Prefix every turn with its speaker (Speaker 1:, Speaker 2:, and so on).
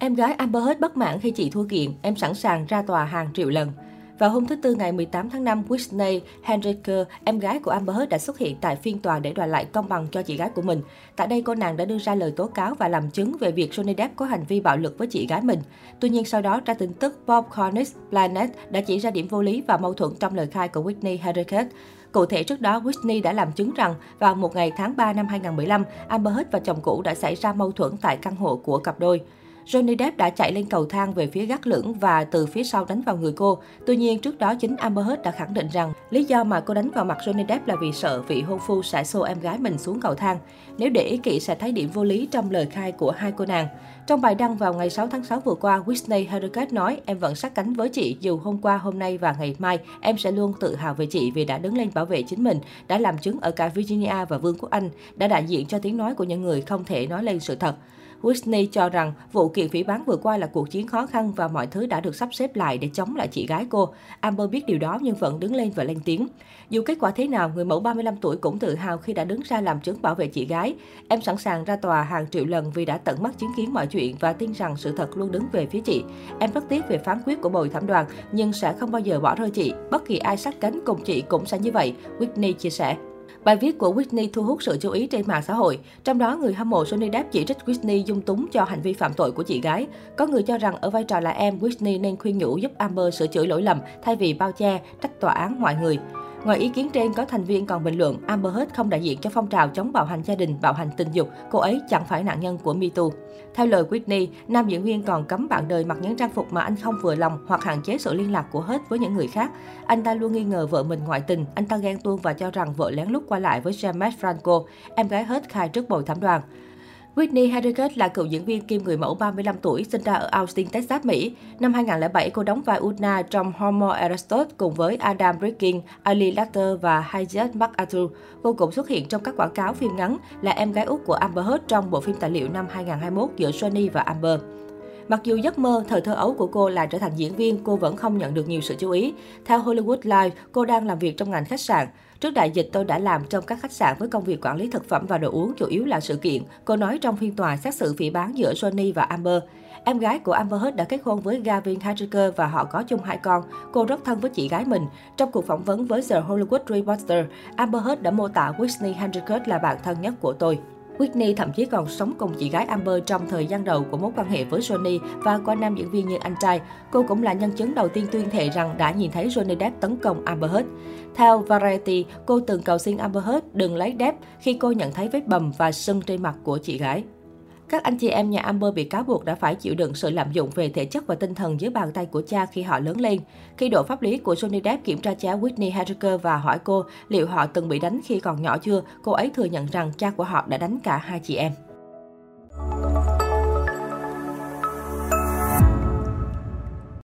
Speaker 1: Em gái Amber Heard bất mãn khi chị thua kiện, em sẵn sàng ra tòa hàng triệu lần. Vào hôm thứ Tư ngày 18 tháng 5, Whitney Henrique, em gái của Amber Heard đã xuất hiện tại phiên tòa để đòi lại công bằng cho chị gái của mình. Tại đây, cô nàng đã đưa ra lời tố cáo và làm chứng về việc Johnny Depp có hành vi bạo lực với chị gái mình. Tuy nhiên, sau đó ra tin tức Bob Cornish Planet đã chỉ ra điểm vô lý và mâu thuẫn trong lời khai của Whitney Henrique. Cụ thể trước đó, Whitney đã làm chứng rằng vào một ngày tháng 3 năm 2015, Amber Heard và chồng cũ đã xảy ra mâu thuẫn tại căn hộ của cặp đôi. Johnny Depp đã chạy lên cầu thang về phía gác lửng và từ phía sau đánh vào người cô. Tuy nhiên, trước đó chính Amber Heard đã khẳng định rằng lý do mà cô đánh vào mặt Johnny Depp là vì sợ vị hôn phu sẽ xô em gái mình xuống cầu thang. Nếu để ý kỹ sẽ thấy điểm vô lý trong lời khai của hai cô nàng. Trong bài đăng vào ngày 6 tháng 6 vừa qua, Whitney Hurricane nói em vẫn sát cánh với chị dù hôm qua, hôm nay và ngày mai em sẽ luôn tự hào về chị vì đã đứng lên bảo vệ chính mình, đã làm chứng ở cả Virginia và Vương quốc Anh, đã đại diện cho tiếng nói của những người không thể nói lên sự thật. Whitney cho rằng vụ kiện phỉ bán vừa qua là cuộc chiến khó khăn và mọi thứ đã được sắp xếp lại để chống lại chị gái cô. Amber biết điều đó nhưng vẫn đứng lên và lên tiếng. Dù kết quả thế nào, người mẫu 35 tuổi cũng tự hào khi đã đứng ra làm chứng bảo vệ chị gái. Em sẵn sàng ra tòa hàng triệu lần vì đã tận mắt chứng kiến mọi chuyện và tin rằng sự thật luôn đứng về phía chị. Em rất tiếc về phán quyết của bồi thẩm đoàn nhưng sẽ không bao giờ bỏ rơi chị. Bất kỳ ai sát cánh cùng chị cũng sẽ như vậy, Whitney chia sẻ. Bài viết của Whitney thu hút sự chú ý trên mạng xã hội. Trong đó, người hâm mộ Johnny Depp chỉ trích Whitney dung túng cho hành vi phạm tội của chị gái. Có người cho rằng ở vai trò là em, Whitney nên khuyên nhủ giúp Amber sửa chữa lỗi lầm thay vì bao che, trách tòa án mọi người. Ngoài ý kiến trên, có thành viên còn bình luận Amber Heard không đại diện cho phong trào chống bạo hành gia đình, bạo hành tình dục. Cô ấy chẳng phải nạn nhân của MeToo Theo lời Whitney, nam diễn viên còn cấm bạn đời mặc những trang phục mà anh không vừa lòng hoặc hạn chế sự liên lạc của Heard với những người khác. Anh ta luôn nghi ngờ vợ mình ngoại tình, anh ta ghen tuông và cho rằng vợ lén lút qua lại với James Franco, em gái Heard khai trước bồi thẩm đoàn. Whitney Harriet là cựu diễn viên kim người mẫu 35 tuổi, sinh ra ở Austin, Texas, Mỹ. Năm 2007, cô đóng vai Una trong Homo Erectus cùng với Adam Rickin, Ali Larter và Hayat MacArthur. Cô cũng xuất hiện trong các quảng cáo phim ngắn là em gái út của Amber Heard trong bộ phim tài liệu năm 2021 giữa Sony và Amber. Mặc dù giấc mơ thời thơ ấu của cô là trở thành diễn viên, cô vẫn không nhận được nhiều sự chú ý. Theo Hollywood Life, cô đang làm việc trong ngành khách sạn. Trước đại dịch tôi đã làm trong các khách sạn với công việc quản lý thực phẩm và đồ uống chủ yếu là sự kiện. Cô nói trong phiên tòa xét xử phỉ bán giữa Johnny và Amber. Em gái của Amber Heard đã kết hôn với Gavin Henrique và họ có chung hai con. Cô rất thân với chị gái mình. Trong cuộc phỏng vấn với The Hollywood Reporter, Amber Heard đã mô tả Whitney Henrique là bạn thân nhất của tôi. Whitney thậm chí còn sống cùng chị gái Amber trong thời gian đầu của mối quan hệ với Johnny và qua nam diễn viên như anh trai. Cô cũng là nhân chứng đầu tiên tuyên thệ rằng đã nhìn thấy Johnny Depp tấn công Amber Heard. Theo Variety, cô từng cầu xin Amber Heard đừng lấy Depp khi cô nhận thấy vết bầm và sưng trên mặt của chị gái. Các anh chị em nhà Amber bị cáo buộc đã phải chịu đựng sự lạm dụng về thể chất và tinh thần dưới bàn tay của cha khi họ lớn lên. Khi đội pháp lý của Johnny Depp kiểm tra cha Whitney Harker và hỏi cô liệu họ từng bị đánh khi còn nhỏ chưa, cô ấy thừa nhận rằng cha của họ đã đánh cả hai chị em.